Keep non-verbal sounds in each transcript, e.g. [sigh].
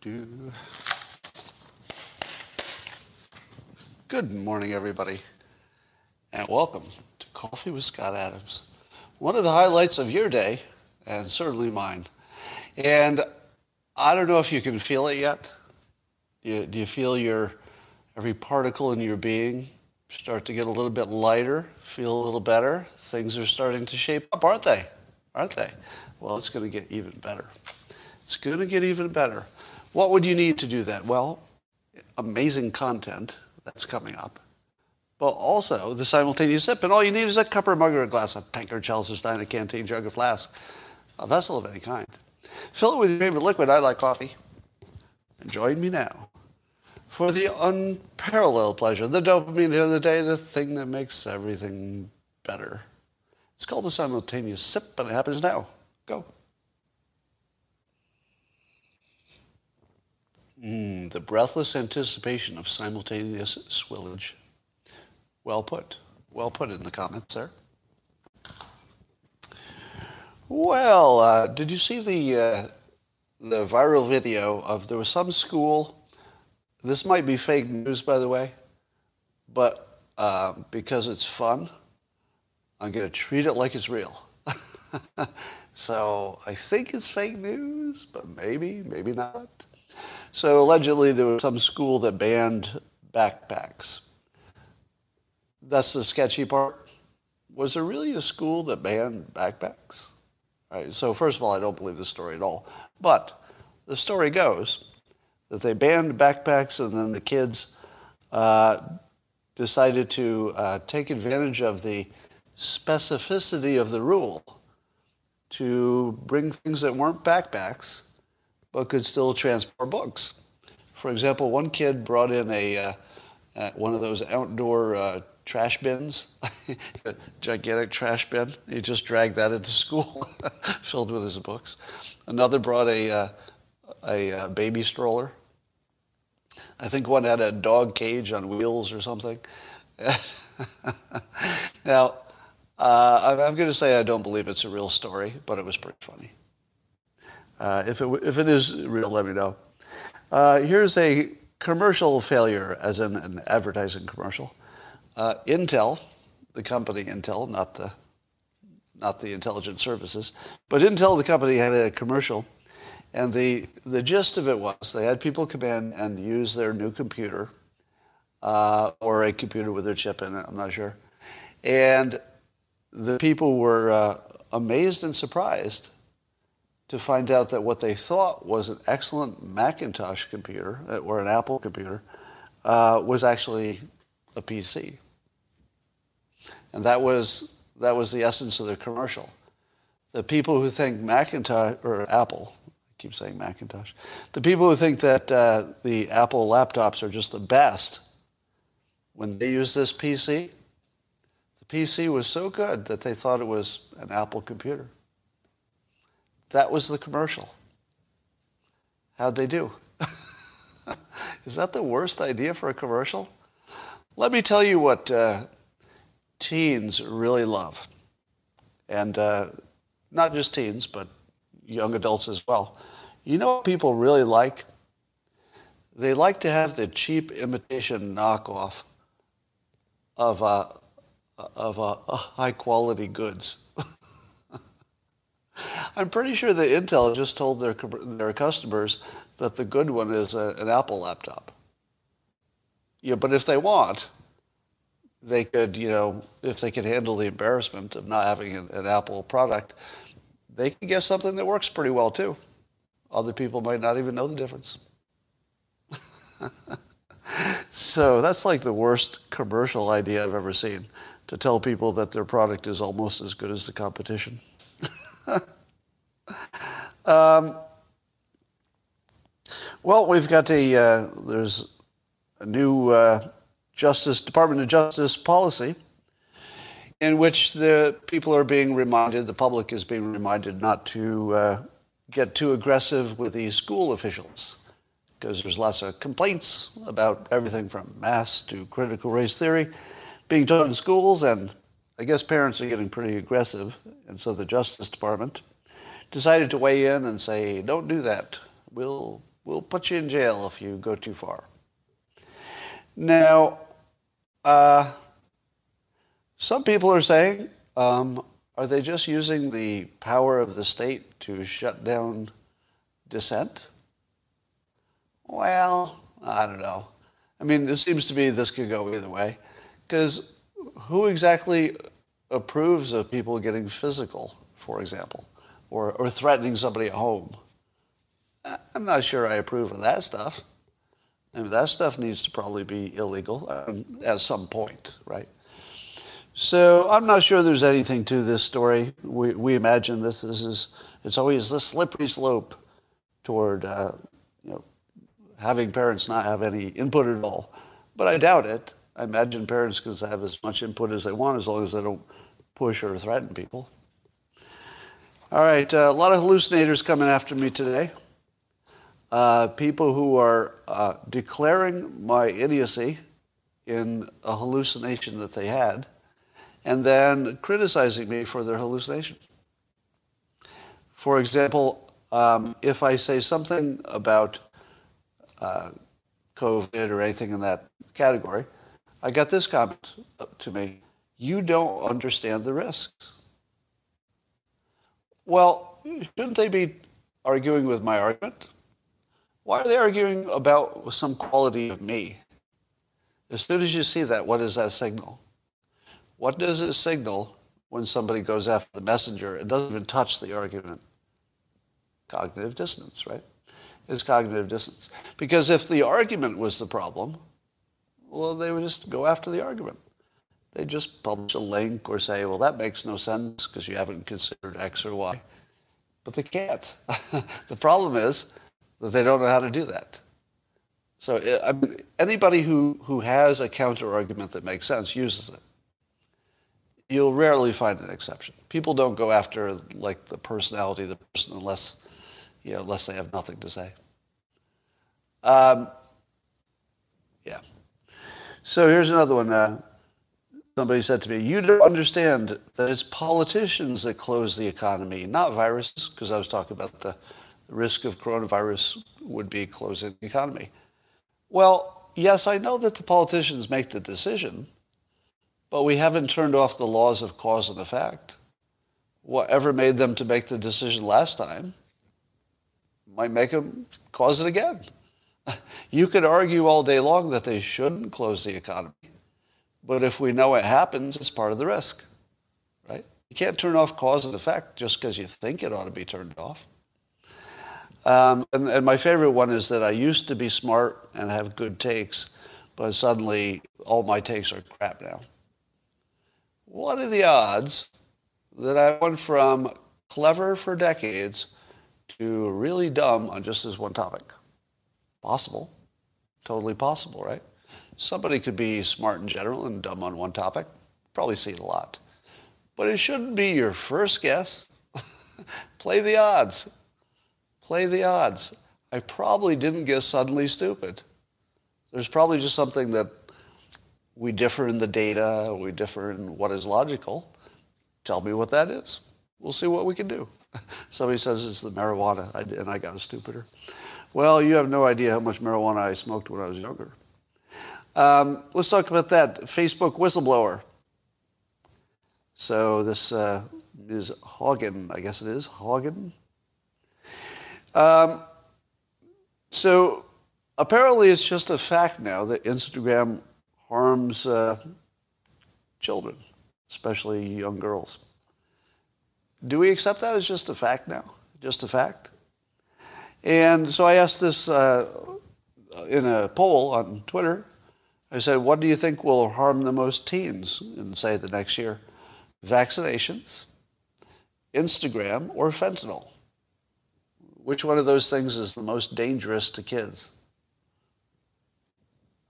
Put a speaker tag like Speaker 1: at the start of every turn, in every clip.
Speaker 1: do. Good morning, everybody, and welcome to Coffee with Scott Adams. One of the highlights of your day, and certainly mine. And I don't know if you can feel it yet. Do you, do you feel your every particle in your being start to get a little bit lighter, feel a little better? Things are starting to shape up, aren't they? Aren't they? Well, it's going to get even better. It's going to get even better. What would you need to do that? Well, amazing content that's coming up, but also the simultaneous sip. And all you need is a cup or mug or a glass, a tankard, chalice, or stein, a canteen, jug, or flask, a vessel of any kind. Fill it with your favorite liquid. I like coffee. And join me now for the unparalleled pleasure, the dopamine of the day, the thing that makes everything better. It's called the simultaneous sip, and it happens now. Go. Mm, the breathless anticipation of simultaneous swillage. Well put. Well put in the comments there. Well, uh, did you see the uh, the viral video of there was some school? This might be fake news, by the way, but uh, because it's fun, I'm going to treat it like it's real. [laughs] so I think it's fake news, but maybe, maybe not. So allegedly, there was some school that banned backpacks. That's the sketchy part. Was there really a school that banned backpacks? Right, so first of all, I don't believe the story at all. But the story goes that they banned backpacks, and then the kids uh, decided to uh, take advantage of the specificity of the rule to bring things that weren't backpacks but could still transport books. For example, one kid brought in a uh, uh, one of those outdoor uh, trash bins, [laughs] gigantic trash bin. He just dragged that into school, [laughs] filled with his books. Another brought a uh, a uh, baby stroller. I think one had a dog cage on wheels or something. [laughs] now, uh, I'm going to say I don't believe it's a real story, but it was pretty funny. Uh, if, it, if it is real, let me know. Uh, here's a commercial failure, as in an advertising commercial. Uh, Intel, the company Intel, not the, not the intelligence services, but Intel, the company, had a commercial. And the, the gist of it was they had people come in and use their new computer uh, or a computer with their chip in it, I'm not sure. And the people were uh, amazed and surprised to find out that what they thought was an excellent Macintosh computer uh, or an Apple computer uh, was actually a PC. And that was, that was the essence of the commercial. The people who think Macintosh, or Apple, I keep saying Macintosh, the people who think that uh, the Apple laptops are just the best, when they use this PC, the PC was so good that they thought it was an Apple computer. That was the commercial. How'd they do? [laughs] Is that the worst idea for a commercial? Let me tell you what uh, teens really love. And uh, not just teens, but young adults as well. You know what people really like? They like to have the cheap imitation knockoff of, uh, of uh, high quality goods. [laughs] I'm pretty sure that Intel just told their, their customers that the good one is a, an Apple laptop. Yeah, but if they want, they could, you know, if they could handle the embarrassment of not having an, an Apple product, they can get something that works pretty well too. Other people might not even know the difference. [laughs] so that's like the worst commercial idea I've ever seen to tell people that their product is almost as good as the competition. [laughs] um, well, we've got a uh, there's a new uh, Justice Department of Justice policy in which the people are being reminded, the public is being reminded not to uh, get too aggressive with the school officials because there's lots of complaints about everything from mass to critical race theory being taught in schools and I guess parents are getting pretty aggressive, and so the Justice Department decided to weigh in and say, don't do that. We'll we'll put you in jail if you go too far. Now, uh, some people are saying, um, are they just using the power of the state to shut down dissent? Well, I don't know. I mean, it seems to me this could go either way. Because who exactly approves of people getting physical, for example, or, or threatening somebody at home? I'm not sure I approve of that stuff. I mean, that stuff needs to probably be illegal um, at some point, right? So I'm not sure there's anything to this story. We, we imagine this, this is, it's always the slippery slope toward, uh, you know, having parents not have any input at all. But I doubt it. I imagine parents can have as much input as they want as long as they don't push or threaten people. All right, uh, a lot of hallucinators coming after me today. Uh, people who are uh, declaring my idiocy in a hallucination that they had and then criticizing me for their hallucination. For example, um, if I say something about uh, COVID or anything in that category, I got this comment to me You don't understand the risks. Well, shouldn't they be arguing with my argument? Why are they arguing about some quality of me? As soon as you see that, what does that signal? What does it signal when somebody goes after the messenger? It doesn't even touch the argument. Cognitive dissonance, right? It's cognitive dissonance. Because if the argument was the problem, well, they would just go after the argument. They just publish a link or say, well, that makes no sense because you haven't considered X or Y. But they can't. [laughs] the problem is that they don't know how to do that. So I mean, anybody who, who has a counter argument that makes sense uses it you'll rarely find an exception. People don't go after like the personality of the person unless, you know, unless they have nothing to say. Um, yeah. So here's another one. Uh, somebody said to me, "You don't understand that it's politicians that close the economy, not viruses." Because I was talking about the risk of coronavirus would be closing the economy. Well, yes, I know that the politicians make the decision but we haven't turned off the laws of cause and effect. Whatever made them to make the decision last time might make them cause it again. [laughs] You could argue all day long that they shouldn't close the economy. But if we know it happens, it's part of the risk, right? You can't turn off cause and effect just because you think it ought to be turned off. Um, and, and my favorite one is that I used to be smart and have good takes, but suddenly all my takes are crap now. What are the odds that I went from clever for decades to really dumb on just this one topic? Possible. Totally possible, right? Somebody could be smart in general and dumb on one topic. Probably see it a lot. But it shouldn't be your first guess. [laughs] Play the odds. Play the odds. I probably didn't get suddenly stupid. There's probably just something that we differ in the data, we differ in what is logical. Tell me what that is. We'll see what we can do. [laughs] Somebody says it's the marijuana, and I got stupider. Well, you have no idea how much marijuana I smoked when I was younger. Um, let's talk about that Facebook whistleblower. So this uh, is Haugen, I guess it is Haugen. Um, so apparently, it's just a fact now that Instagram harms uh, children, especially young girls. Do we accept that as just a fact now? Just a fact? And so I asked this uh, in a poll on Twitter. I said, what do you think will harm the most teens in, say, the next year? Vaccinations, Instagram, or fentanyl? Which one of those things is the most dangerous to kids?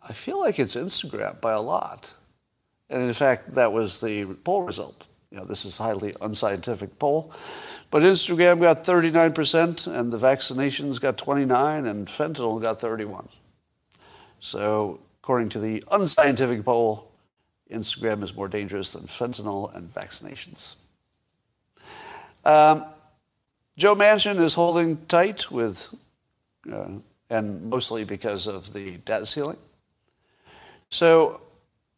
Speaker 1: I feel like it's Instagram by a lot. And in fact, that was the poll result. You know, this is highly unscientific poll. But Instagram got 39% and the vaccinations got 29 and fentanyl got 31. So according to the unscientific poll, Instagram is more dangerous than fentanyl and vaccinations. Um, Joe Manchin is holding tight with uh, and mostly because of the debt ceiling. So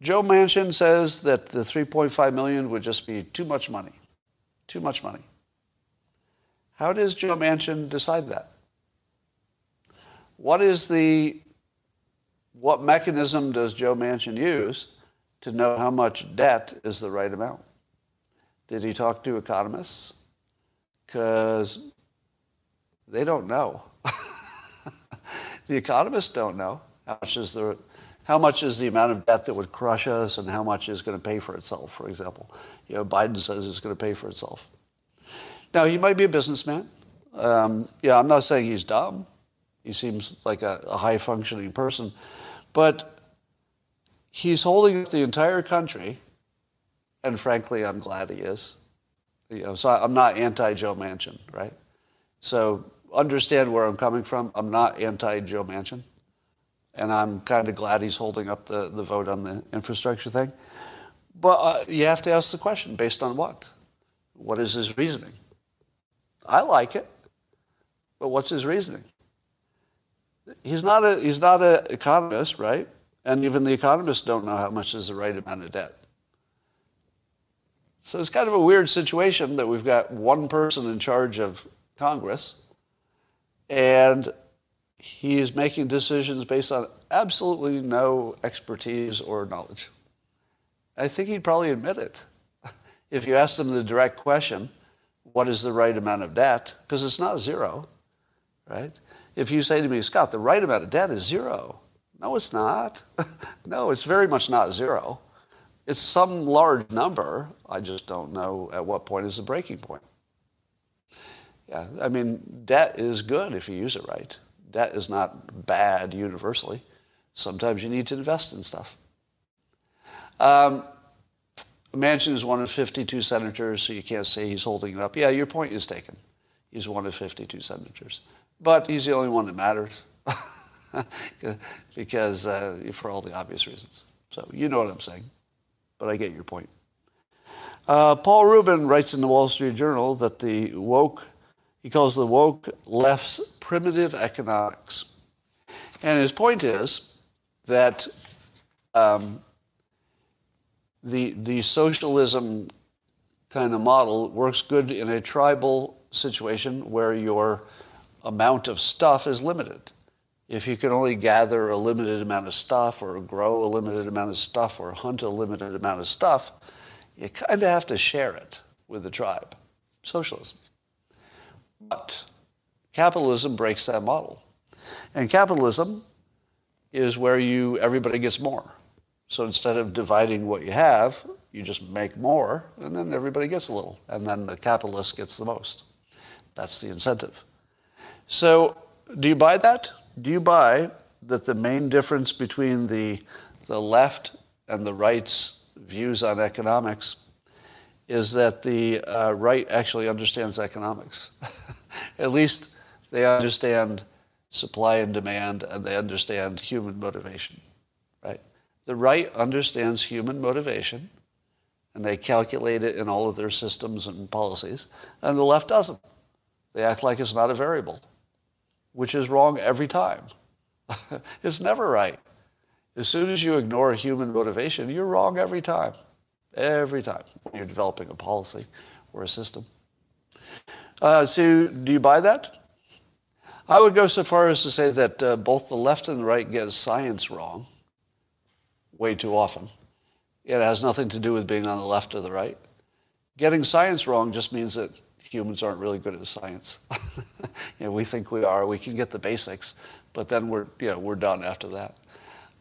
Speaker 1: Joe Manchin says that the 3.5 million would just be too much money. Too much money. How does Joe Manchin decide that? What is the what mechanism does Joe Manchin use to know how much debt is the right amount? Did he talk to economists? Because they don't know. [laughs] the economists don't know how much is the how much is the amount of debt that would crush us and how much is going to pay for itself, for example. You know, Biden says it's going to pay for itself. Now, he might be a businessman. Um, yeah, I'm not saying he's dumb. He seems like a, a high functioning person. But he's holding up the entire country, and frankly, I'm glad he is. You know, so I'm not anti Joe Manchin, right? So understand where I'm coming from. I'm not anti Joe Manchin. And I'm kind of glad he's holding up the, the vote on the infrastructure thing. But uh, you have to ask the question based on what? What is his reasoning? I like it, but what's his reasoning? He's not a he's not an economist, right? And even the economists don't know how much is the right amount of debt. So it's kind of a weird situation that we've got one person in charge of Congress, and he's making decisions based on absolutely no expertise or knowledge. I think he'd probably admit it. [laughs] If you asked him the direct question, what is the right amount of debt? Because it's not zero, right? If you say to me, Scott, the right amount of debt is zero. No, it's not. [laughs] no, it's very much not zero. It's some large number. I just don't know at what point is the breaking point. Yeah, I mean, debt is good if you use it right. Debt is not bad universally. Sometimes you need to invest in stuff. Um, Manchin is one of 52 senators, so you can't say he's holding it up. Yeah, your point is taken. He's one of 52 senators. But he's the only one that matters [laughs] because uh, for all the obvious reasons. So you know what I'm saying. But I get your point. Uh, Paul Rubin writes in the Wall Street Journal that the woke, he calls the woke left's primitive economics. And his point is that um, the, the socialism kind of model works good in a tribal situation where your amount of stuff is limited. If you can only gather a limited amount of stuff or grow a limited amount of stuff or hunt a limited amount of stuff, you kind of have to share it with the tribe. Socialism. But capitalism breaks that model. And capitalism is where you everybody gets more. So instead of dividing what you have, you just make more, and then everybody gets a little, and then the capitalist gets the most. That's the incentive. So do you buy that? Do you buy that the main difference between the, the left and the right's views on economics is that the uh, right actually understands economics? [laughs] At least they understand supply and demand, and they understand human motivation, right? The right understands human motivation, and they calculate it in all of their systems and policies, and the left doesn't. They act like it's not a variable, which is wrong every time. [laughs] it's never right. As soon as you ignore human motivation, you're wrong every time. Every time when you're developing a policy or a system. Uh, so, do you buy that? I would go so far as to say that uh, both the left and the right get science wrong way too often. It has nothing to do with being on the left or the right. Getting science wrong just means that humans aren't really good at science. [laughs] you know, we think we are. We can get the basics, but then we're, you know, we're done after that.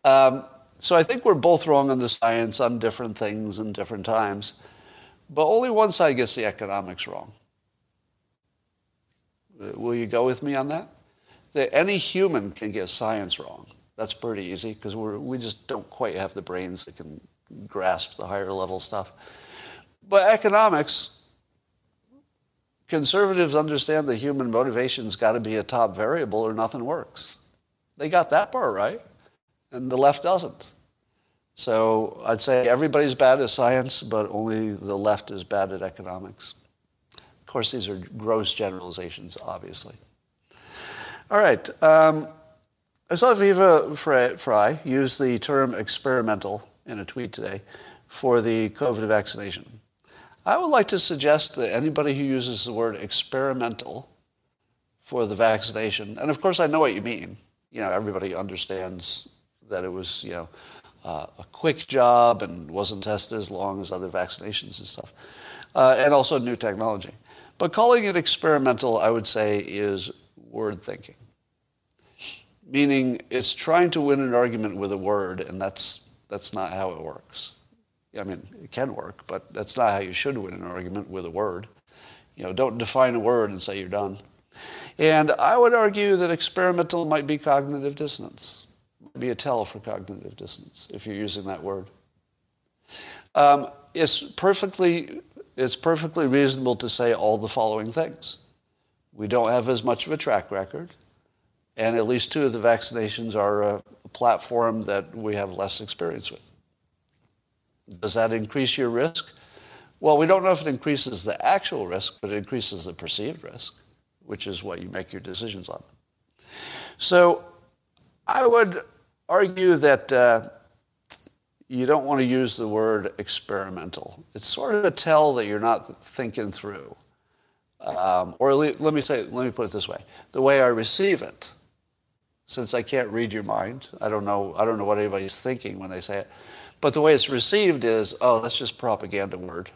Speaker 1: Um, so I think we're both wrong on the science on different things and different times, but only one side gets the economics wrong. Will you go with me on that? That any human can get science wrong. That's pretty easy because we we just don't quite have the brains that can grasp the higher level stuff. But economics, conservatives understand the human motivation's got to be a top variable or nothing works. They got that part right, and the left doesn't. So I'd say everybody's bad at science, but only the left is bad at economics. Of course, these are gross generalizations, obviously. All right. Um, I saw Viva Frei use the term experimental in a tweet today for the COVID vaccination. I would like to suggest that anybody who uses the word experimental for the vaccination, and of course I know what you mean. You know, everybody understands that it was, you know, uh, a quick job and wasn't tested as long as other vaccinations and stuff, uh, and also new technology. But calling it experimental, I would say, is word thinking, meaning it's trying to win an argument with a word, and that's that's not how it works. I mean, it can work, but that's not how you should win an argument with a word. You know, don't define a word and say you're done. And I would argue that experimental might be cognitive dissonance, Might be a tell for cognitive dissonance if you're using that word. Um, it's perfectly it's perfectly reasonable to say all the following things. We don't have as much of a track record, and at least two of the vaccinations are a platform that we have less experience with. Does that increase your risk? Well, we don't know if it increases the actual risk, but it increases the perceived risk, which is what you make your decisions on. So I would argue that uh, you don't want to use the word experimental. It's sort of a tell that you're not thinking through. Um, or let me say, let me put it this way: the way I receive it, since I can't read your mind, I don't know, I don't know what anybody's thinking when they say it. But the way it's received is, oh, that's just propaganda word.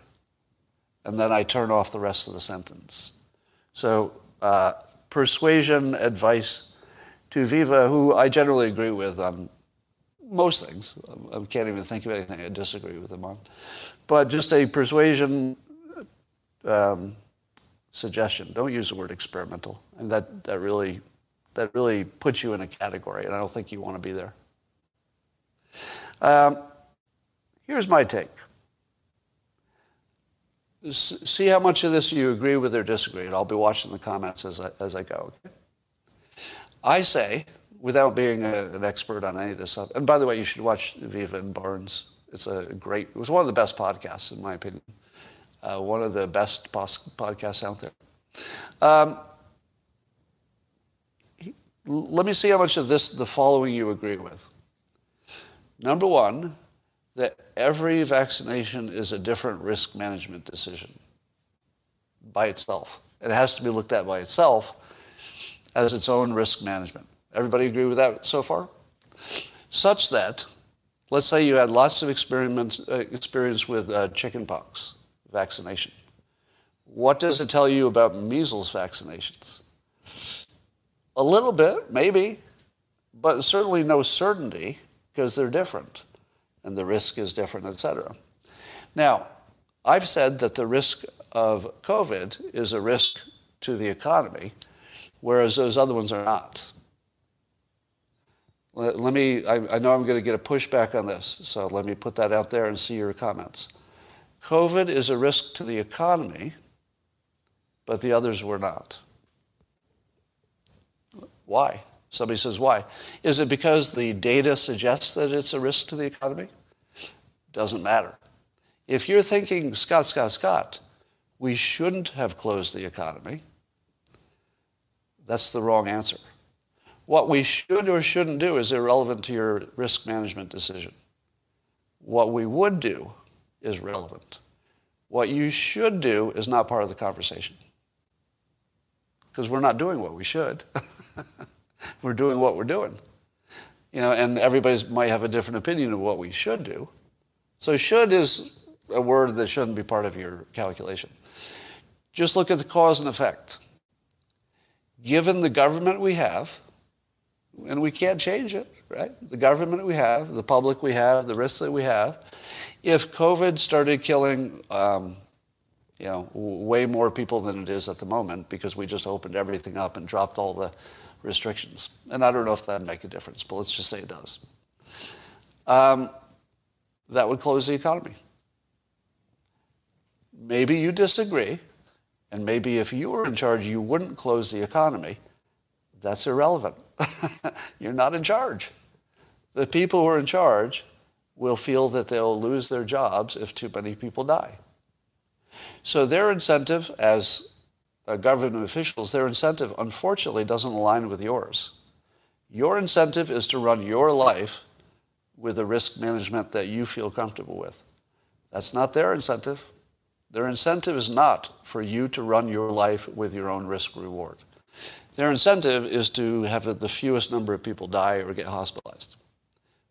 Speaker 1: And then I turn off the rest of the sentence. So uh, persuasion, advice to Viva, who I generally agree with on most things. I can't even think of anything I disagree with him on. But just a persuasion um, suggestion. Don't use the word experimental. And that, that, really, that really puts you in a category, and I don't think you want to be there. Um, Here's my take. See how much of this you agree with or disagree, I'll be watching the comments as I, as I go. Okay? I say, without being a, an expert on any of this stuff, and by the way, you should watch Viva and Barnes. It's a great, it was one of the best podcasts, in my opinion. Uh, one of the best pos- podcasts out there. Um, let me see how much of this, the following, you agree with. Number one, that every vaccination is a different risk management decision by itself. It has to be looked at by itself as its own risk management. Everybody agree with that so far? Such that, let's say you had lots of experience, uh, experience with uh, chickenpox vaccination. What does it tell you about measles vaccinations? A little bit, maybe, but certainly no certainty because they're different and the risk is different, et cetera. Now, I've said that the risk of COVID is a risk to the economy, whereas those other ones are not. Let, let me, I, I know I'm going to get a pushback on this, so let me put that out there and see your comments. COVID is a risk to the economy, but the others were not. Why? Somebody says, why? Is it because the data suggests that it's a risk to the economy? Doesn't matter. If you're thinking, Scott, Scott, Scott, we shouldn't have closed the economy, that's the wrong answer. What we should or shouldn't do is irrelevant to your risk management decision. What we would do is relevant. What you should do is not part of the conversation. Because we're not doing what we should. [laughs] we're doing what we're doing. You know, and everybody might have a different opinion of what we should do. So should is a word that shouldn't be part of your calculation. Just look at the cause and effect. Given the government we have, and we can't change it, right? The government we have, the public we have, the risks that we have. If COVID started killing, um, you know, way more people than it is at the moment because we just opened everything up and dropped all the restrictions. And I don't know if that'd make a difference, but let's just say it does. Um, that would close the economy. Maybe you disagree, and maybe if you were in charge, you wouldn't close the economy. That's irrelevant. [laughs] You're not in charge. The people who are in charge will feel that they'll lose their jobs if too many people die. So their incentive as uh, government officials, their incentive unfortunately doesn't align with yours. Your incentive is to run your life with a risk management that you feel comfortable with. That's not their incentive. Their incentive is not for you to run your life with your own risk reward. Their incentive is to have the fewest number of people die or get hospitalized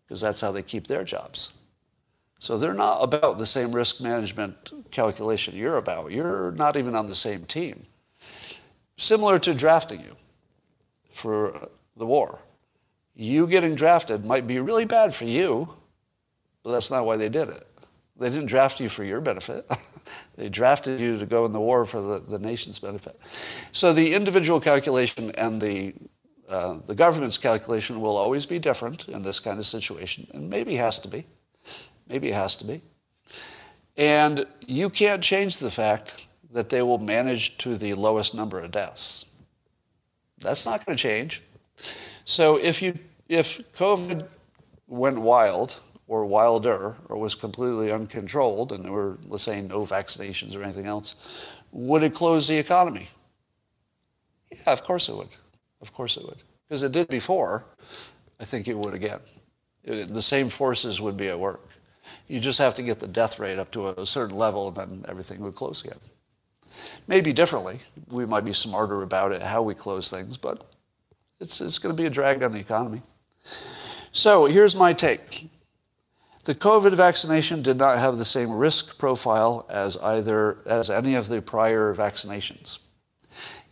Speaker 1: because that's how they keep their jobs. So they're not about the same risk management calculation you're about. You're not even on the same team. Similar to drafting you for the war. You getting drafted might be really bad for you, but that's not why they did it. They didn't draft you for your benefit. [laughs] they drafted you to go in the war for the, the nation's benefit. So the individual calculation and the, uh, the government's calculation will always be different in this kind of situation, and maybe has to be. Maybe it has to be. And you can't change the fact that they will manage to the lowest number of deaths. That's not going to change. So if you if COVID went wild or wilder or was completely uncontrolled and there were, let's say, no vaccinations or anything else, would it close the economy? Yeah, of course it would. Of course it would. Because it did before. I think it would again. It, the same forces would be at work. You just have to get the death rate up to a certain level and then everything would close again. Maybe differently. We might be smarter about it, how we close things, but it's, it's going to be a drag on the economy. So here's my take. The COVID vaccination did not have the same risk profile as either as any of the prior vaccinations.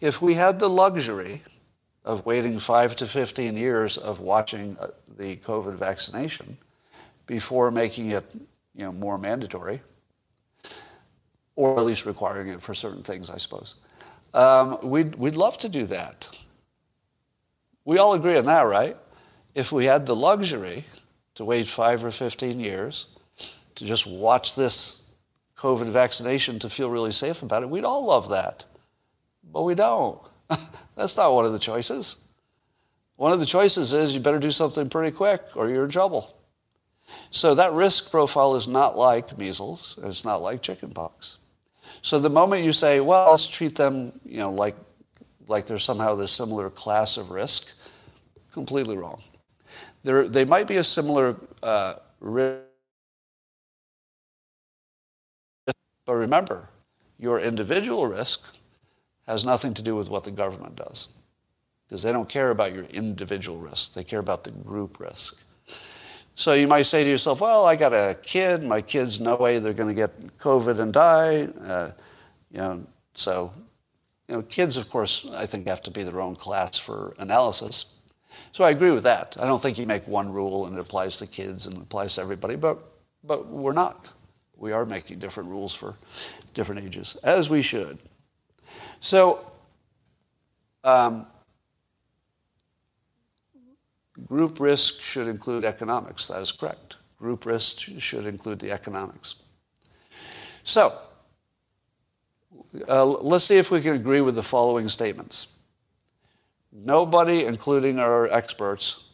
Speaker 1: If we had the luxury of waiting 5 to 15 years of watching uh, the COVID vaccination before making it, you know, more mandatory, or at least requiring it for certain things, I suppose. Um, we'd, we'd love to do that. We all agree on that, right? If we had the luxury to wait five or 15 years to just watch this COVID vaccination to feel really safe about it, we'd all love that. But we don't. [laughs] That's not one of the choices. One of the choices is you better do something pretty quick or you're in trouble. So that risk profile is not like measles, it's not like chickenpox. So the moment you say, well, let's treat them, you know, like like they're somehow this similar class of risk. Completely wrong. There, they might be a similar uh, risk, but remember, your individual risk has nothing to do with what the government does, because they don't care about your individual risk. They care about the group risk. So you might say to yourself, well, I got a kid. My kid's no way they're going to get COVID and die. Uh, you know, so you know, kids, of course, I think have to be their own class for analysis. So I agree with that. I don't think you make one rule and it applies to kids and it applies to everybody, but, but we're not. We are making different rules for different ages, as we should. So, um, group risk should include economics. That is correct. Group risk should include the economics. So, uh, let's see if we can agree with the following statements. Nobody, including our experts,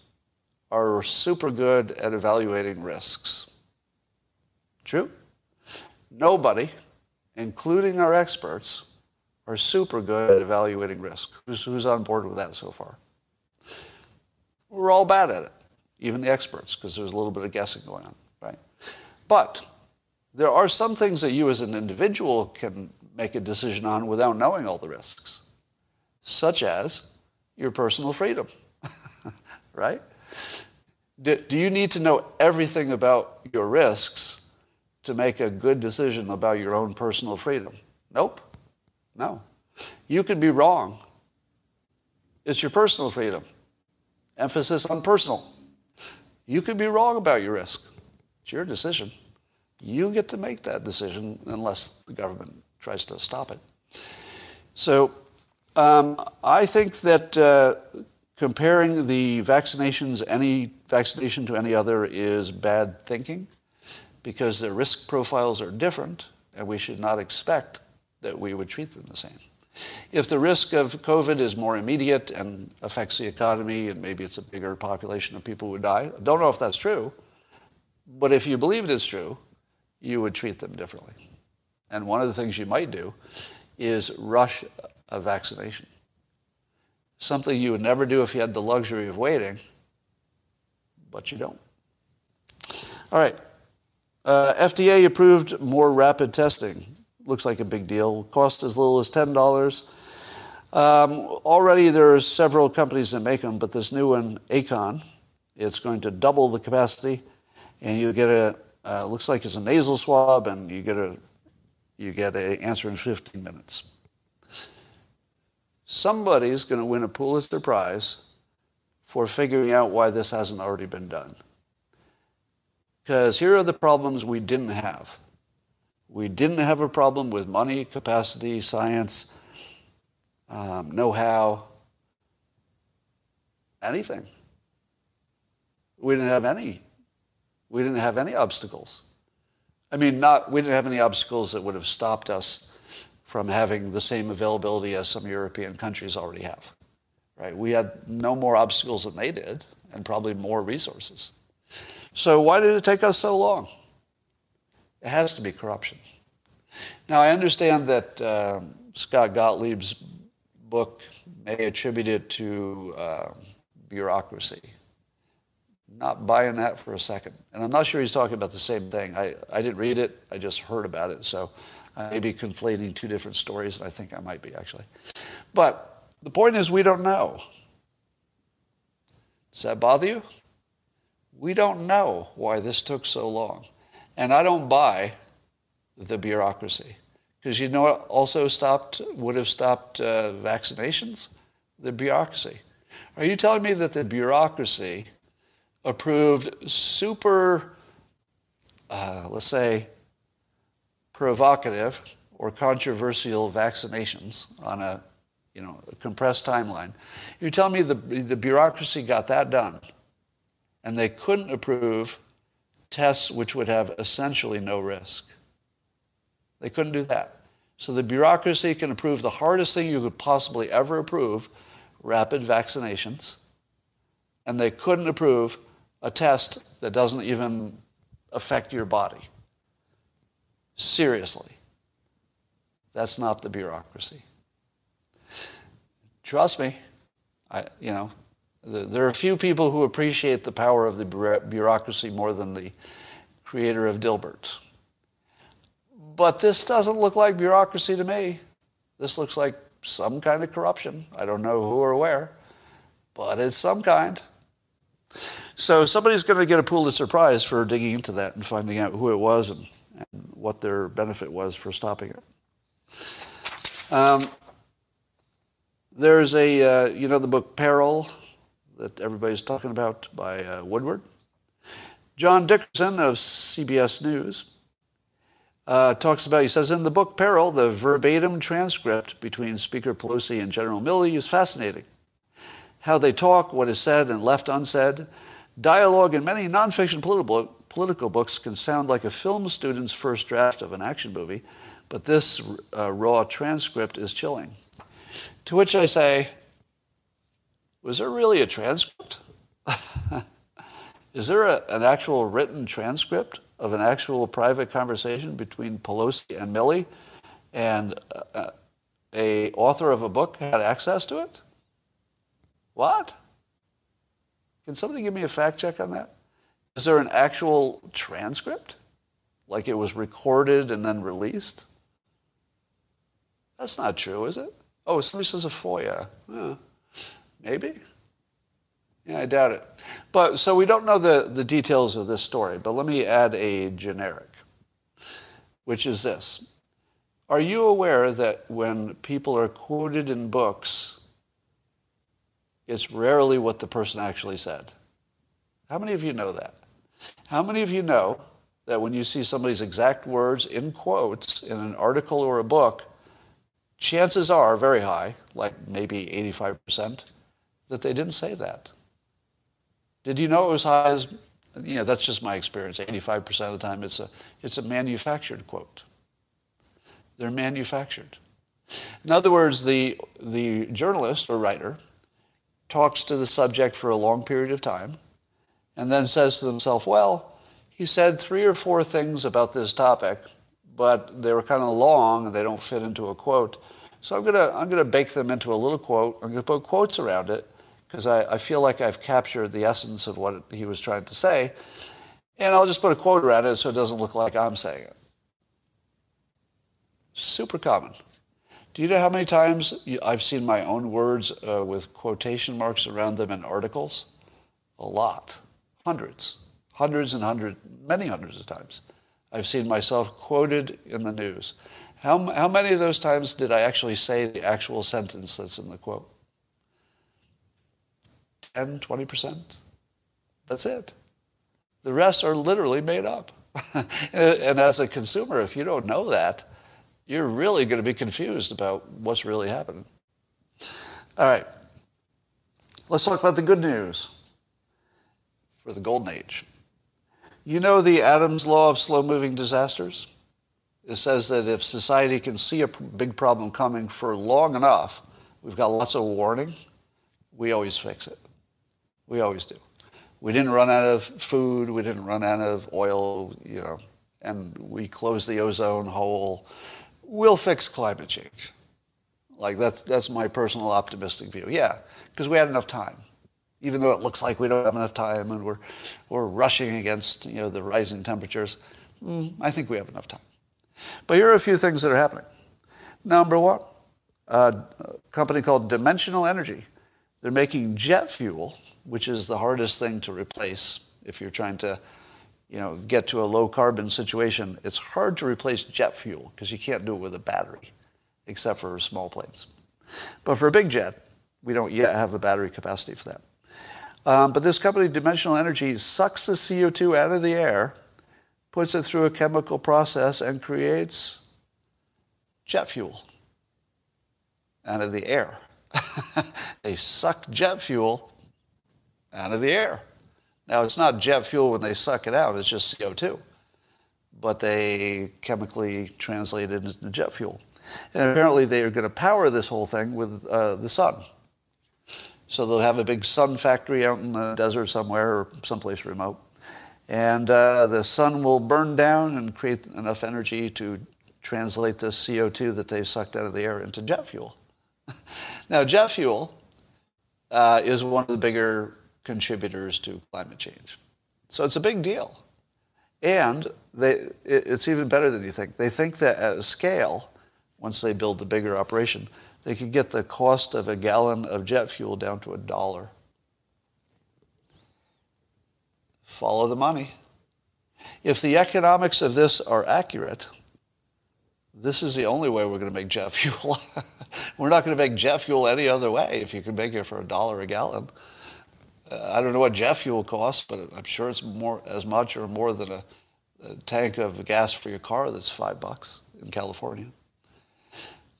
Speaker 1: are super good at evaluating risks. True? Nobody, including our experts, are super good at evaluating risk. Who's, who's on board with that so far? We're all bad at it, even the experts, because there's a little bit of guessing going on, right? But there are some things that you as an individual can make a decision on without knowing all the risks, such as your personal freedom, [laughs] right? Do, do you need to know everything about your risks to make a good decision about your own personal freedom? Nope. No. You could be wrong. It's your personal freedom. Emphasis on personal. You could be wrong about your risk. It's your decision. You get to make that decision unless the government tries to stop it. So um, I think that uh, comparing the vaccinations, any vaccination to any other, is bad thinking because the risk profiles are different, and we should not expect that we would treat them the same. If the risk of COVID is more immediate and affects the economy, and maybe it's a bigger population of people who die, I don't know if that's true, but if you believe it is true, you would treat them differently. And one of the things you might do is rush a vaccination. something you would never do if you had the luxury of waiting, but you don't. All right. Uh, FDA approved more rapid testing. Looks like a big deal. Cost as little as $10. Um, already there are several companies that make them, but this new one, Acon, it's going to double the capacity, and you get a uh, looks like it's a nasal swab, and you get a you get a answer in 15 minutes. Somebody's going to win a Pulitzer Prize for figuring out why this hasn't already been done. Because here are the problems we didn't have. We didn't have a problem with money, capacity, science, um, know-how, anything. We didn't have any. We didn't have any obstacles. I mean, not we didn't have any obstacles that would have stopped us from having the same availability as some European countries already have. Right? We had no more obstacles than they did, and probably more resources. So why did it take us so long? It has to be corruption. Now I understand that uh, Scott Gottlieb's book may attribute it to uh, bureaucracy. Not buying that for a second. And I'm not sure he's talking about the same thing. I, I didn't read it, I just heard about it. So I may be conflating two different stories, and I think I might be actually. But the point is, we don't know. Does that bother you? We don't know why this took so long. And I don't buy the bureaucracy. Because you know what also stopped, would have stopped uh, vaccinations? The bureaucracy. Are you telling me that the bureaucracy approved super, uh, let's say, provocative or controversial vaccinations on a, you know, a compressed timeline? You're telling me the, the bureaucracy got that done and they couldn't approve tests which would have essentially no risk? They couldn't do that. So the bureaucracy can approve the hardest thing you could possibly ever approve, rapid vaccinations, and they couldn't approve a test that doesn't even affect your body. Seriously. That's not the bureaucracy. Trust me, I, you know, there are a few people who appreciate the power of the bureaucracy more than the creator of Dilbert. But this doesn't look like bureaucracy to me. This looks like some kind of corruption. I don't know who or where, but it's some kind. So somebody's going to get a Pulitzer Prize for digging into that and finding out who it was and, and what their benefit was for stopping it. Um, there's a, uh, you know, the book Peril that everybody's talking about by uh, Woodward. John Dickerson of CBS News uh, talks about, he says, in the book Peril, the verbatim transcript between Speaker Pelosi and General Milley is fascinating. How they talk, what is said and left unsaid. Dialogue in many nonfiction political, political books can sound like a film student's first draft of an action movie, but this uh, raw transcript is chilling. To which I say, was there really a transcript? is there a, an actual written transcript? of an actual private conversation between Pelosi and Milley, and uh, a author of a book had access to it? What? Can somebody give me a fact check on that? Is there an actual transcript? Like it was recorded and then released? That's not true, is it? Oh, somebody says a FOIA. Maybe. Yeah, I doubt it. But so we don't know the, the details of this story, but let me add a generic, which is this. Are you aware that when people are quoted in books, it's rarely what the person actually said? How many of you know that? How many of you know that when you see somebody's exact words in quotes in an article or a book, chances are very high, like maybe 85%, that they didn't say that? Did you know it was high as, you know, that's just my experience. 85% of the time it's a, it's a manufactured quote. They're manufactured. In other words, the, the journalist or writer talks to the subject for a long period of time and then says to themselves, well, he said three or four things about this topic, but they were kind of long and they don't fit into a quote. So I'm gonna I'm gonna bake them into a little quote. I'm gonna put quotes around it because I, I feel like I've captured the essence of what he was trying to say, and I'll just put a quote around it so it doesn't look like I'm saying it. Super common. Do you know how many times I've seen my own words uh, with quotation marks around them in articles? A lot. Hundreds. Hundreds and hundreds, many hundreds of times. I've seen myself quoted in the news. How, how many of those times did I actually say the actual sentence that's in the quote? 10, 20%? That's it. The rest are literally made up. [laughs] and as a consumer, if you don't know that, you're really going to be confused about what's really happening. All right. Let's talk about the good news for the golden age. You know the Adams law of slow moving disasters? It says that if society can see a big problem coming for long enough, we've got lots of warning, we always fix it. We always do. We didn't run out of food, we didn't run out of oil, you know, and we closed the ozone hole we'll fix climate change. Like that's that's my personal optimistic view. Yeah, because we had enough time, even though it looks like we don't have enough time and we're we're rushing against you know the rising temperatures. Mm, I think we have enough time. But here are a few things that are happening. Number one, a company called Dimensional Energy. They're making jet fuel, which is the hardest thing to replace if you're trying to you know, get to a low carbon situation, it's hard to replace jet fuel because you can't do it with a battery, except for small planes. But for a big jet, we don't yet have a battery capacity for that. Um, but this company, Dimensional Energy, sucks the CO2 out of the air, puts it through a chemical process, and creates jet fuel out of the air. [laughs] they suck jet fuel out of the air. Now, it's not jet fuel when they suck it out, it's just CO2. But they chemically translate it into jet fuel. And apparently, they are going to power this whole thing with uh, the sun. So they'll have a big sun factory out in the desert somewhere or someplace remote. And uh, the sun will burn down and create enough energy to translate this CO2 that they sucked out of the air into jet fuel. [laughs] now, jet fuel uh, is one of the bigger contributors to climate change. So it's a big deal. And they, it's even better than you think. They think that at a scale, once they build the bigger operation, they could get the cost of a gallon of jet fuel down to a dollar. Follow the money. If the economics of this are accurate, this is the only way we're going to make jet [laughs] fuel. we're not going to make jet fuel any other way if you can make it for a dollar a gallon. Uh, I don't know what jet fuel costs, but I'm sure it's more as much or more than a, a tank of gas for your car that's five bucks in California.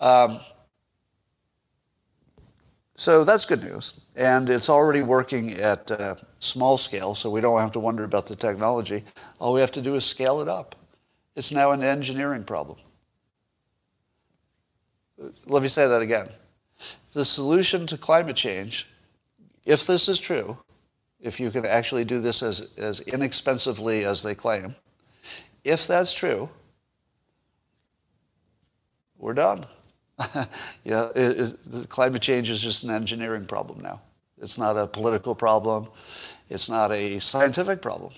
Speaker 1: Um, so that's good news. And it's already working at uh, small scale, so we don't have to wonder about the technology. All we have to do is scale it up. It's now an engineering problem. Let me say that again. The solution to climate change if this is true, if you can actually do this as, as inexpensively as they claim, if that's true, we're done. [laughs] yeah, it, it, climate change is just an engineering problem now. It's not a political problem. It's not a scientific problem.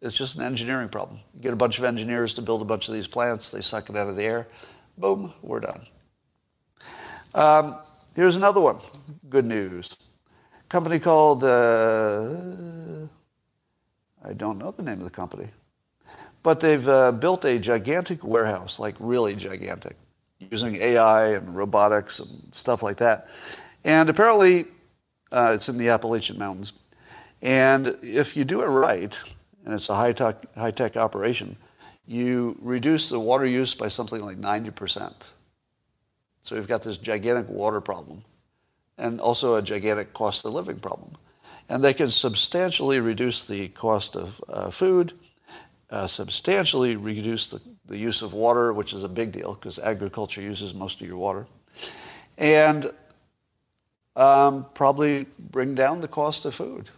Speaker 1: It's just an engineering problem. You get a bunch of engineers to build a bunch of these plants, they suck it out of the air, boom, we're done. Um, here's another one. Good news company called, uh, I don't know the name of the company, but they've uh, built a gigantic warehouse, like really gigantic, using AI and robotics and stuff like that. And apparently, uh, it's in the Appalachian Mountains. And if you do it right, and it's a high tech, high tech operation, you reduce the water use by something like 90%. So we've got this gigantic water problem and also a gigantic cost of living problem. And they can substantially reduce the cost of uh, food, uh, substantially reduce the, the use of water, which is a big deal because agriculture uses most of your water, and um, probably bring down the cost of food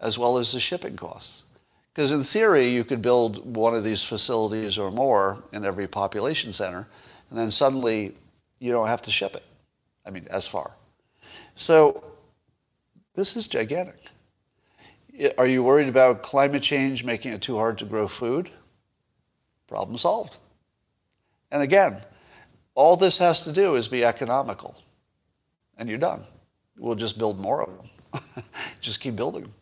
Speaker 1: as well as the shipping costs. Because in theory, you could build one of these facilities or more in every population center, and then suddenly you don't have to ship it. I mean, as far. So this is gigantic. Are you worried about climate change making it too hard to grow food? Problem solved. And again, all this has to do is be economical. And you're done. We'll just build more of them. [laughs] just keep building them.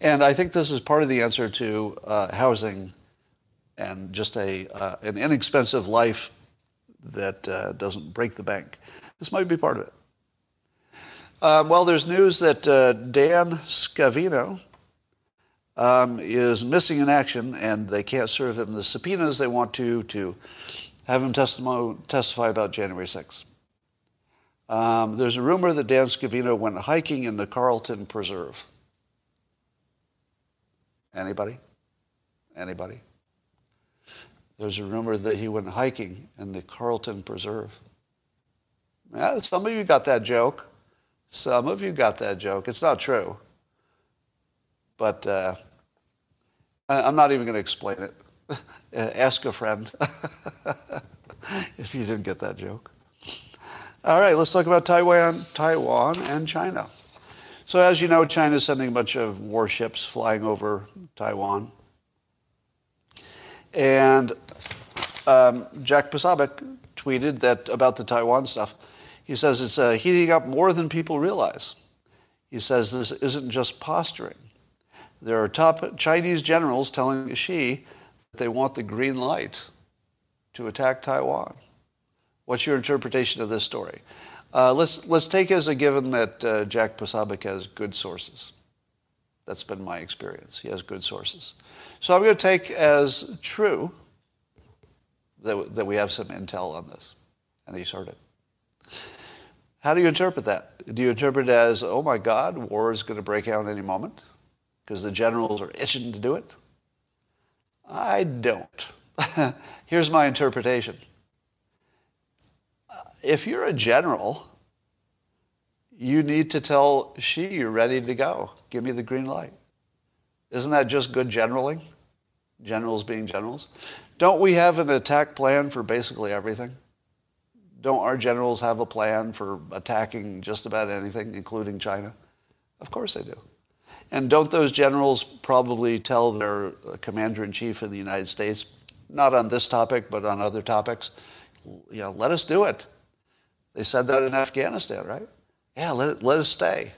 Speaker 1: And I think this is part of the answer to uh, housing and just a, uh, an inexpensive life that uh, doesn't break the bank. This might be part of it. Um, well, there's news that uh, Dan Scavino um, is missing in action, and they can't serve him the subpoenas they want to to have him testify about January 6th. Um, there's a rumor that Dan Scavino went hiking in the Carlton Preserve. Anybody? Anybody? There's a rumor that he went hiking in the Carlton Preserve. Yeah, some of you got that joke. Some of you got that joke. It's not true. But uh, I'm not even going to explain it. [laughs] Ask a friend [laughs] if you didn't get that joke. All right, let's talk about Taiwan, Taiwan and China. So as you know, China is sending a bunch of warships flying over Taiwan. And um, Jack Posobiec tweeted that about the Taiwan stuff. He says it's uh, heating up more than people realize. He says this isn't just posturing. There are top Chinese generals telling Xi that they want the green light to attack Taiwan. What's your interpretation of this story? Uh, let's, let's take as a given that uh, Jack Posobiec has good sources. That's been my experience. He has good sources. So I'm going to take as true that, that we have some intel on this. And he's heard it. How do you interpret that? Do you interpret it as, oh my God, war is going to break out any moment because the generals are itching to do it? I don't. [laughs] Here's my interpretation uh, if you're a general, you need to tell Xi you're ready to go. Give me the green light. Isn't that just good generaling? Generals being generals. Don't we have an attack plan for basically everything? Don't our generals have a plan for attacking just about anything, including China? Of course they do. And don't those generals probably tell their uh, commander in chief in the United States, not on this topic, but on other topics, know, let us do it. They said that in Afghanistan, right? Yeah, let, let us stay.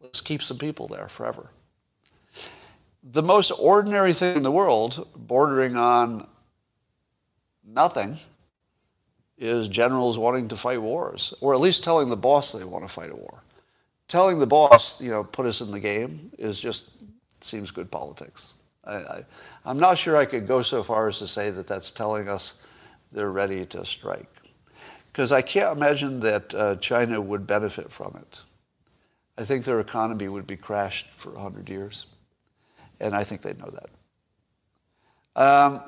Speaker 1: Let's keep some people there forever. The most ordinary thing in the world, bordering on nothing, is generals wanting to fight wars, or at least telling the boss they want to fight a war. Telling the boss, you know, put us in the game is just seems good politics. I, am not sure I could go so far as to say that that's telling us they're ready to strike because I can't imagine that uh, China would benefit from it. I think their economy would be crashed for 100 years, and I think they'd know that. Um,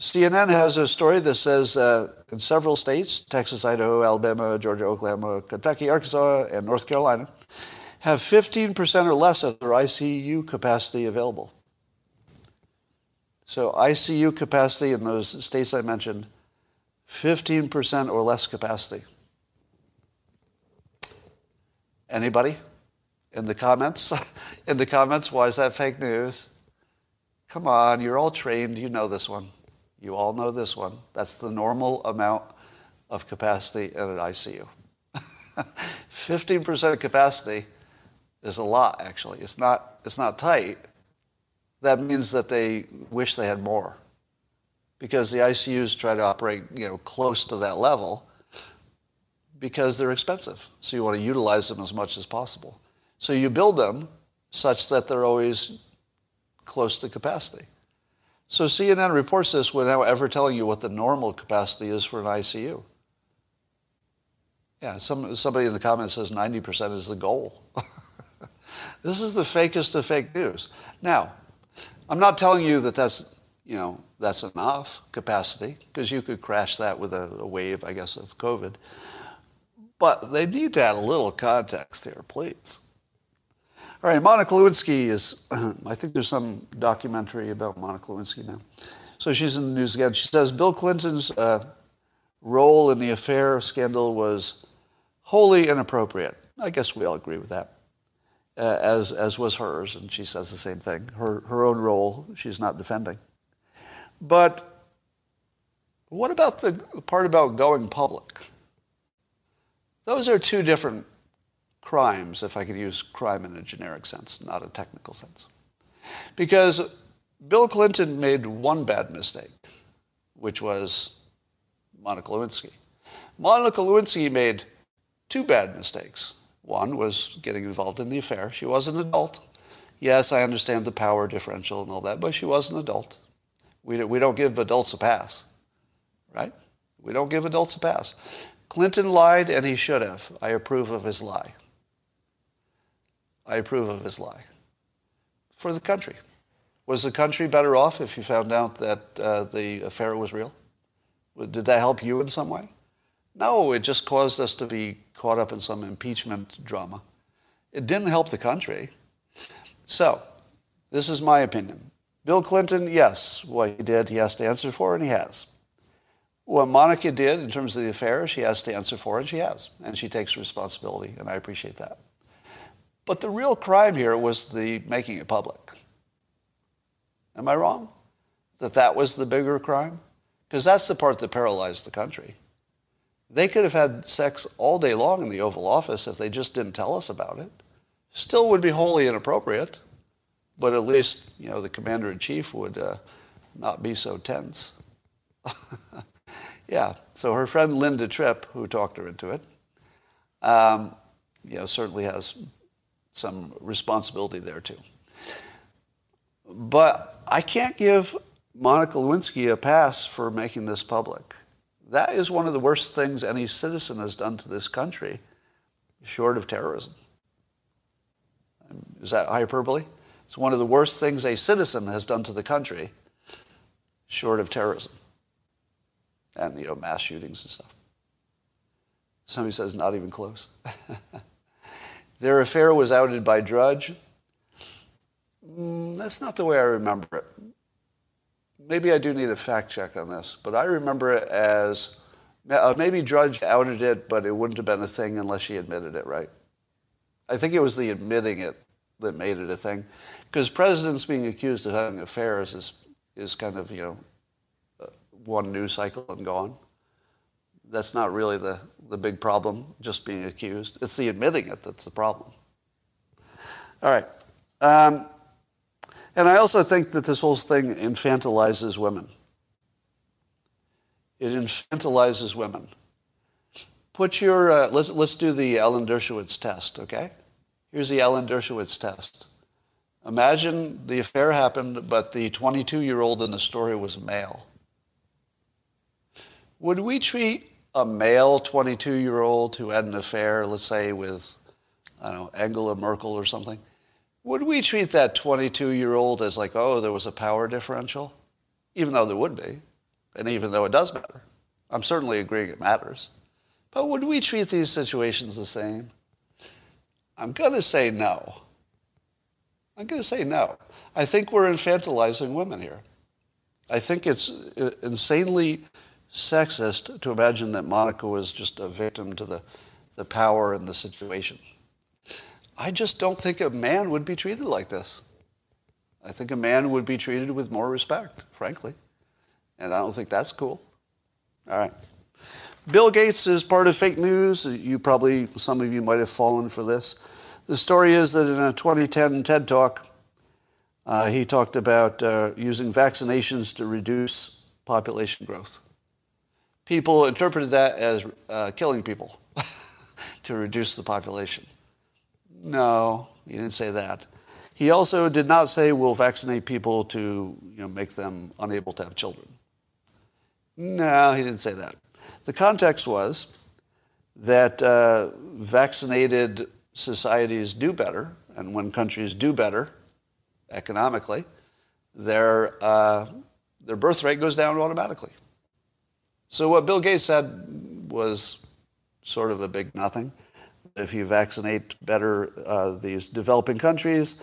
Speaker 1: CNN has a story that says uh, in several states, Texas, Idaho, Alabama, Georgia, Oklahoma, Kentucky, Arkansas, and North Carolina, have 15% or less of their ICU capacity available. So ICU capacity in those states I mentioned 15% or less capacity. Anybody? In the comments? [laughs] In the comments, why is that fake news? Come on, you're all trained. You know this one. You all know this one. That's the normal amount of capacity in an ICU. 15% [laughs] capacity is a lot, actually. It's not, it's not tight. That means that they wish they had more because the ICUs try to operate, you know, close to that level because they're expensive. So you want to utilize them as much as possible. So you build them such that they're always close to capacity. So CNN reports this without ever telling you what the normal capacity is for an ICU. Yeah, some, somebody in the comments says 90% is the goal. [laughs] this is the fakest of fake news. Now, I'm not telling you that that's, you know, that's enough capacity because you could crash that with a, a, wave, I guess, of COVID. But they need to add a little context here, please. All right, Monica Lewinsky is, [clears throat] I think there's some documentary about Monica Lewinsky now. So she's in the news again. She says Bill Clinton's uh, role in the affair scandal was wholly inappropriate. I guess we all agree with that, uh, as, as was hers, and she says the same thing. Her, her own role, she's not defending. But what about the part about going public? Those are two different crimes, if I could use crime in a generic sense, not a technical sense. Because Bill Clinton made one bad mistake, which was Monica Lewinsky. Monica Lewinsky made two bad mistakes. One was getting involved in the affair. She was an adult. Yes, I understand the power differential and all that, but she was an adult. We, we don't give adults a pass, right? We don't give adults a pass. Clinton lied, and he should have. I approve of his lie. I approve of his lie. For the country. Was the country better off if you found out that uh, the affair was real? Did that help you in some way? No, it just caused us to be caught up in some impeachment drama. It didn't help the country. So, this is my opinion. Bill Clinton, yes, what he did, he has to answer for, and he has. What Monica did in terms of the affair, she has to answer for, and she has. And she takes responsibility, and I appreciate that. But the real crime here was the making it public. Am I wrong? That that was the bigger crime? Because that's the part that paralyzed the country. They could have had sex all day long in the Oval Office if they just didn't tell us about it. Still would be wholly inappropriate, but at least, you know, the commander-in-chief would uh, not be so tense. [laughs] yeah, so her friend Linda Tripp, who talked her into it, um, you know, certainly has some responsibility there too. But I can't give Monica Lewinsky a pass for making this public. That is one of the worst things any citizen has done to this country, short of terrorism. Is that hyperbole? It's one of the worst things a citizen has done to the country, short of terrorism and you know mass shootings and stuff. Somebody says not even close. [laughs] Their affair was outed by Drudge. Mm, that's not the way I remember it. Maybe I do need a fact check on this, but I remember it as uh, maybe Drudge outed it, but it wouldn't have been a thing unless she admitted it, right? I think it was the admitting it that made it a thing, because presidents being accused of having affairs is is kind of you know uh, one news cycle and gone. That's not really the the big problem, just being accused. It's the admitting it that's the problem. All right. Um, and I also think that this whole thing infantilizes women. It infantilizes women. Put your, uh, let's, let's do the Alan Dershowitz test, okay? Here's the Alan Dershowitz test. Imagine the affair happened, but the 22 year old in the story was male. Would we treat a male 22 year old who had an affair, let's say with, I don't know, Angela Merkel or something, would we treat that 22 year old as like, oh, there was a power differential? Even though there would be, and even though it does matter. I'm certainly agreeing it matters. But would we treat these situations the same? I'm going to say no. I'm going to say no. I think we're infantilizing women here. I think it's insanely sexist to imagine that Monica was just a victim to the, the power and the situation. I just don't think a man would be treated like this. I think a man would be treated with more respect, frankly. And I don't think that's cool. All right. Bill Gates is part of fake news. You probably, some of you might have fallen for this. The story is that in a 2010 TED Talk, uh, he talked about uh, using vaccinations to reduce population growth. People interpreted that as uh, killing people [laughs] to reduce the population. No, he didn't say that. He also did not say we'll vaccinate people to you know, make them unable to have children. No, he didn't say that. The context was that uh, vaccinated societies do better, and when countries do better economically, their, uh, their birth rate goes down automatically. So what Bill Gates said was sort of a big nothing if you vaccinate better uh, these developing countries,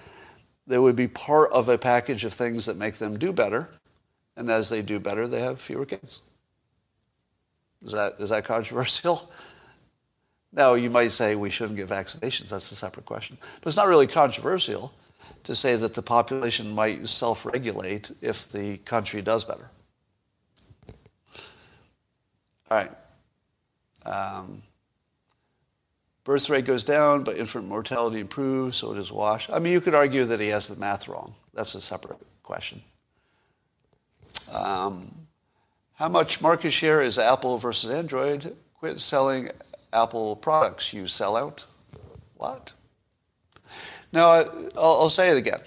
Speaker 1: they would be part of a package of things that make them do better. And as they do better, they have fewer kids. Is that, is that controversial? Now, you might say we shouldn't get vaccinations. That's a separate question. But it's not really controversial to say that the population might self-regulate if the country does better. All right. Um, birth rate goes down, but infant mortality improves, so does wash. I mean, you could argue that he has the math wrong. That's a separate question. Um, how much market share is Apple versus Android? Quit selling Apple products, you sellout. What? Now, I'll, I'll say it again,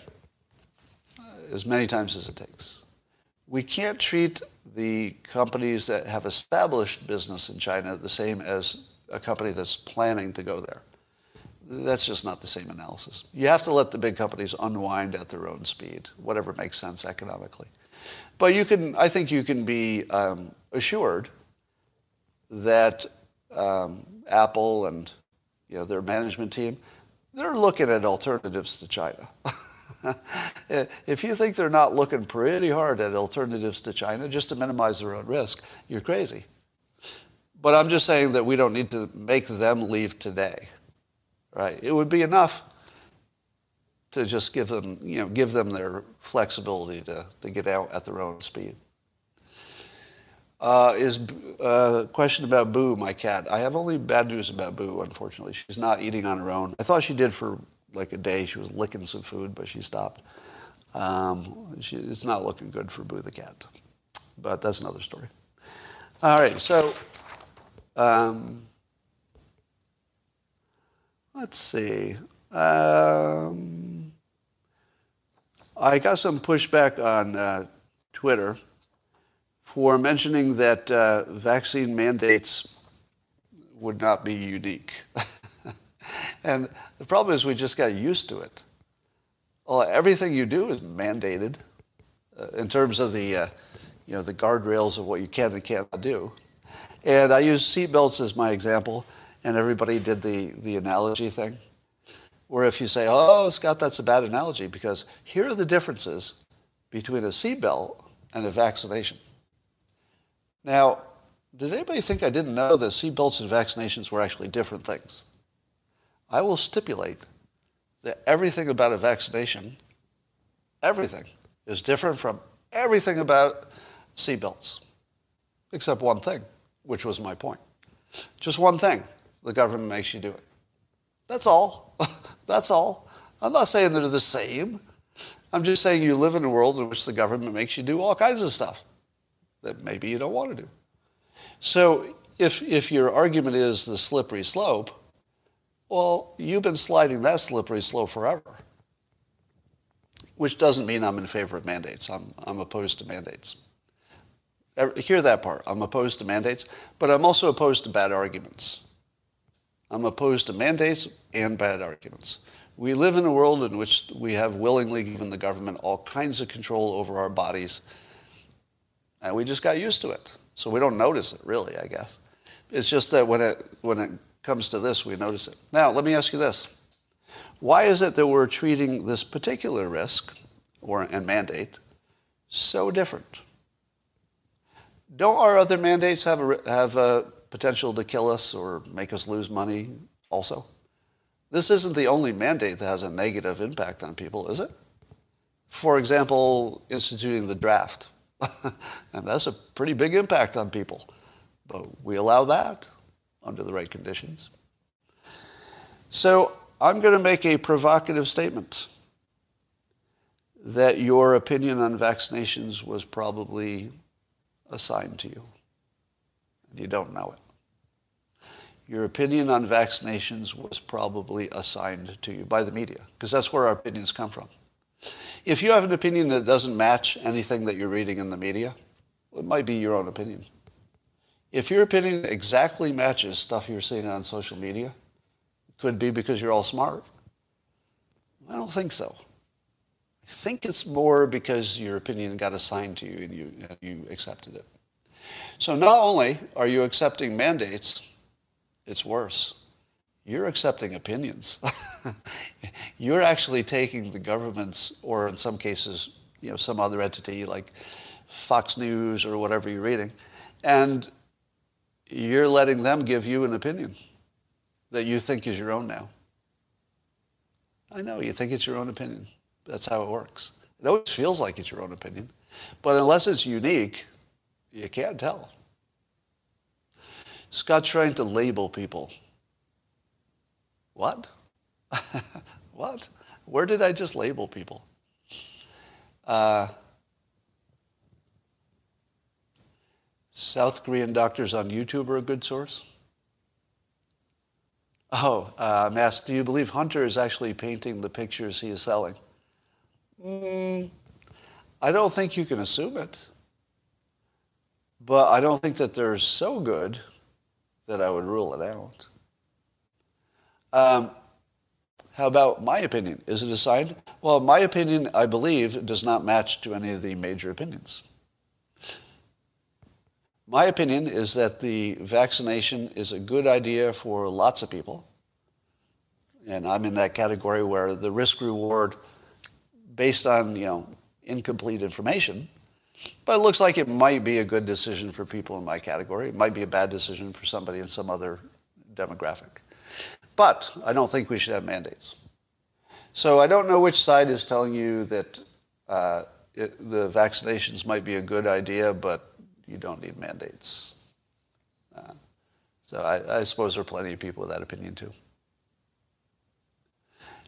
Speaker 1: as many times as it takes. We can't treat the companies that have established business in China the same as a company that's planning to go there. That's just not the same analysis. You have to let the big companies unwind at their own speed, whatever makes sense economically. But you can, I think you can be um, assured that um, Apple and you know, their management team, they're looking at alternatives to China. [laughs] [laughs] if you think they're not looking pretty hard at alternatives to China just to minimize their own risk, you're crazy. But I'm just saying that we don't need to make them leave today, right? It would be enough to just give them, you know, give them their flexibility to, to get out at their own speed. Uh, is a uh, question about Boo, my cat. I have only bad news about Boo, unfortunately. She's not eating on her own. I thought she did for like a day. She was licking some food, but she stopped. Um, she, it's not looking good for Boo the cat. But that's another story. All right, so um, let's see. Um, I got some pushback on uh, Twitter for mentioning that uh, vaccine mandates would not be unique. [laughs] and the problem is we just got used to it. Well, everything you do is mandated uh, in terms of the, uh, you know, the guardrails of what you can and cannot do. And I use seatbelts as my example, and everybody did the, the analogy thing. Where if you say, oh, Scott, that's a bad analogy, because here are the differences between a seatbelt and a vaccination. Now, did anybody think I didn't know that seatbelts and vaccinations were actually different things? I will stipulate that everything about a vaccination, everything, is different from everything about seatbelts, except one thing, which was my point. Just one thing, the government makes you do it. That's all. [laughs] That's all. I'm not saying they're the same. I'm just saying you live in a world in which the government makes you do all kinds of stuff that maybe you don't want to do. So if, if your argument is the slippery slope, well, you've been sliding that slippery slope forever, which doesn't mean I'm in favor of mandates. I'm, I'm opposed to mandates. Hear that part. I'm opposed to mandates, but I'm also opposed to bad arguments. I'm opposed to mandates and bad arguments. We live in a world in which we have willingly given the government all kinds of control over our bodies and we just got used to it. So we don't notice it really, I guess. It's just that when it, when it comes to this, we notice it. Now, let me ask you this. Why is it that we're treating this particular risk or, and mandate so different? Don't our other mandates have a, have a potential to kill us or make us lose money also? This isn't the only mandate that has a negative impact on people, is it? For example, instituting the draft [laughs] and that's a pretty big impact on people. But we allow that under the right conditions. So I'm going to make a provocative statement that your opinion on vaccinations was probably assigned to you. And you don't know it. Your opinion on vaccinations was probably assigned to you by the media, because that's where our opinions come from. If you have an opinion that doesn't match anything that you're reading in the media, it might be your own opinion. If your opinion exactly matches stuff you're seeing on social media, it could be because you're all smart. I don't think so. I think it's more because your opinion got assigned to you and you, you accepted it. So not only are you accepting mandates, it's worse you're accepting opinions. [laughs] you're actually taking the government's, or in some cases, you know, some other entity like Fox News or whatever you're reading, and you're letting them give you an opinion that you think is your own now. I know you think it's your own opinion. That's how it works. It always feels like it's your own opinion. But unless it's unique, you can't tell. Scott's trying to label people. What? [laughs] what? Where did I just label people? Uh, South Korean doctors on YouTube are a good source. Oh, uh, Mask, do you believe Hunter is actually painting the pictures he is selling? Mm, I don't think you can assume it. But I don't think that they're so good that I would rule it out. Um, how about my opinion? Is it a sign? Well, my opinion, I believe, does not match to any of the major opinions. My opinion is that the vaccination is a good idea for lots of people. And I'm in that category where the risk reward based on, you know, incomplete information, but it looks like it might be a good decision for people in my category. It might be a bad decision for somebody in some other demographic. But I don't think we should have mandates. So I don't know which side is telling you that uh, it, the vaccinations might be a good idea, but you don't need mandates. Uh, so I, I, suppose there are plenty of people with that opinion too.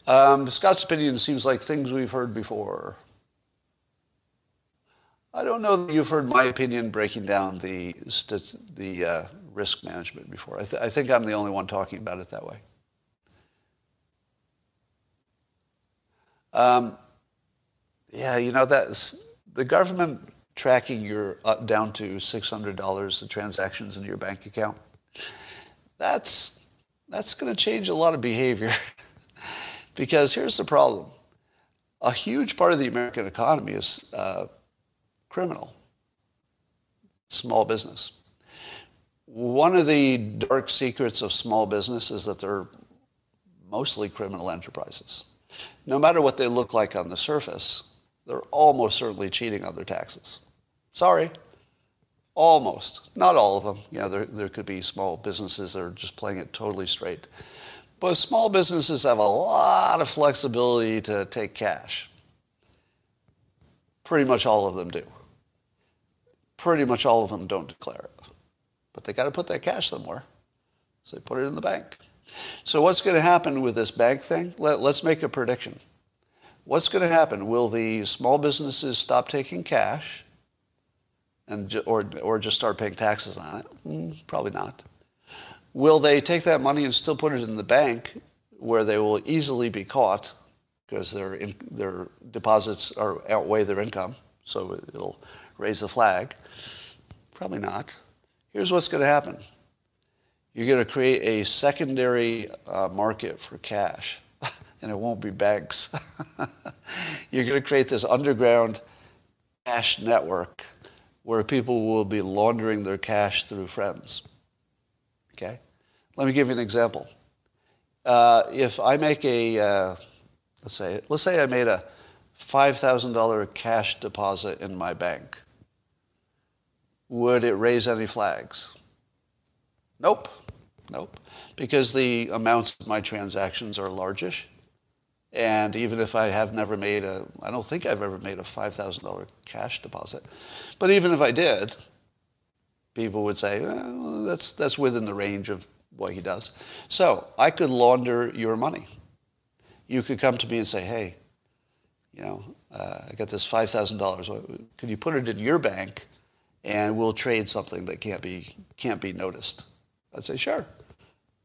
Speaker 1: Um, Scott's opinion seems like things we've heard before. I don't know that you've heard my opinion breaking down the, the uh, risk management before. I, th- I think I'm the only one talking about it that way. Um, yeah, you know, that's the government tracking your uh, down to $600 the transactions in your bank account, that's, that's going to change a lot of behavior. [laughs] because here's the problem. A huge part of the American economy is uh, criminal, small business. One of the dark secrets of small business is that they're mostly criminal enterprises. No matter what they look like on the surface, they're almost certainly cheating on their taxes. Sorry. Almost. Not all of them. You know, there, there could be small businesses that are just playing it totally straight. But small businesses have a lot of flexibility to take cash. Pretty much all of them do. Pretty much all of them don't declare it. But they got to put that cash somewhere. So they put it in the bank. So what's going to happen with this bank thing? Let, us make a prediction. What's going to happen? Will the small businesses stop taking cash and or, or just start paying taxes on it? Mm, probably not. Will they take that money and still put it in the bank where they will easily be caught because their, in, their deposits are, outweigh their income, so it'll raise the flag? Probably not. Here's what's going to happen. You're going to create a secondary uh, market for cash [laughs] and it won't be banks. [laughs] You're going to create this underground cash network where people will be laundering their cash through friends. Okay? Let me give you an example. Uh, if I make a, uh, let's say, let's say I made a $5,000 cash deposit in my bank, would it raise any flags? Nope. Nope. Because the amounts of my transactions are largish. And even if I have never made a, I don't think I've ever made a $5,000 cash deposit. But even if I did, people would say, well, that's, that's within the range of what he does. So I could launder your money. You could come to me and say, hey, you know, uh, I got this $5,000. Could you put it in your bank and we'll trade something that can't be, can't be noticed? I'd say, sure,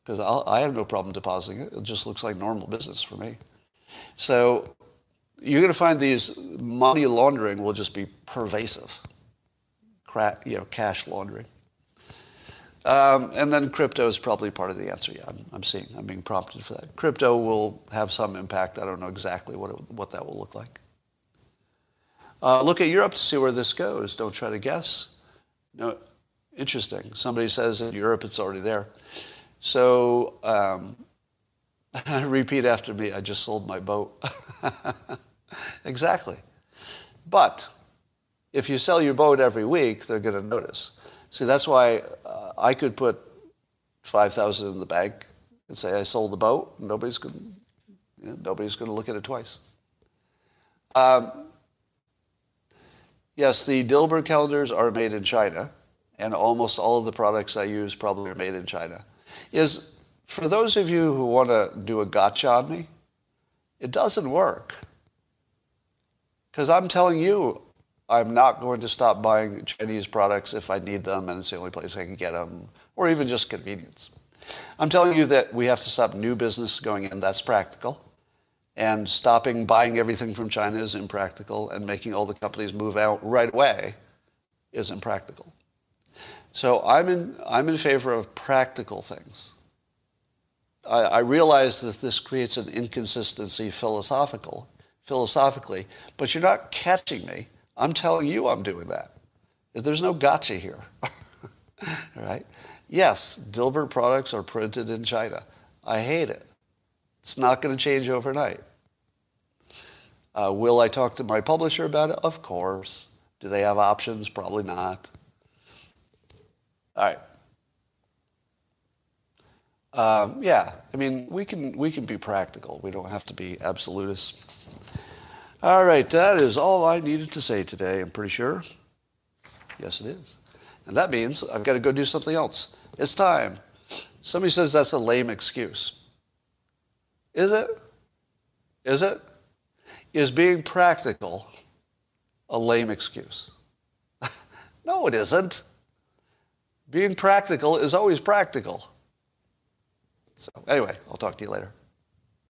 Speaker 1: because I have no problem depositing it. It just looks like normal business for me. So you're going to find these money laundering will just be pervasive, Crack, you know, cash laundering. Um, and then crypto is probably part of the answer. Yeah, I'm, I'm, seeing, I'm being prompted for that. Crypto will have some impact. I don't know exactly what, it, what that will look like. Uh, look at Europe to see where this goes. Don't try to guess. No, interesting. Somebody says in Europe it's already there. So um, [laughs] Repeat after me. I just sold my boat. [laughs] exactly. But if you sell your boat every week, they're going to notice. See, that's why uh, I could put 5000 in the bank and say I sold the boat. Nobody's going you know, nobody's going to look at it twice. Um, yes, the Dilbert calendars are made in China, and almost all of the products I use probably are made in China. Is for those of you who want to do a gotcha on me, it doesn't work. Because I'm telling you, I'm not going to stop buying Chinese products if I need them and it's the only place I can get them, or even just convenience. I'm telling you that we have to stop new business going in. That's practical. And stopping buying everything from China is impractical, and making all the companies move out right away is impractical. So I'm in, I'm in favor of practical things. I, I realize that this creates an inconsistency philosophical, philosophically, but you're not catching me. I'm telling you I'm doing that. There's no gotcha here. [laughs] right? Yes, Dilbert products are printed in China. I hate it. It's not going to change overnight. Uh, will I talk to my publisher about it? Of course. Do they have options? Probably not. All right. Um, yeah, I mean, we can we can be practical. We don't have to be absolutists. All right, that is all I needed to say today. I'm pretty sure. Yes, it is, and that means I've got to go do something else. It's time. Somebody says that's a lame excuse. Is it? Is it? Is being practical a lame excuse? [laughs] no, it isn't. Being practical is always practical. So anyway, I'll talk to you later.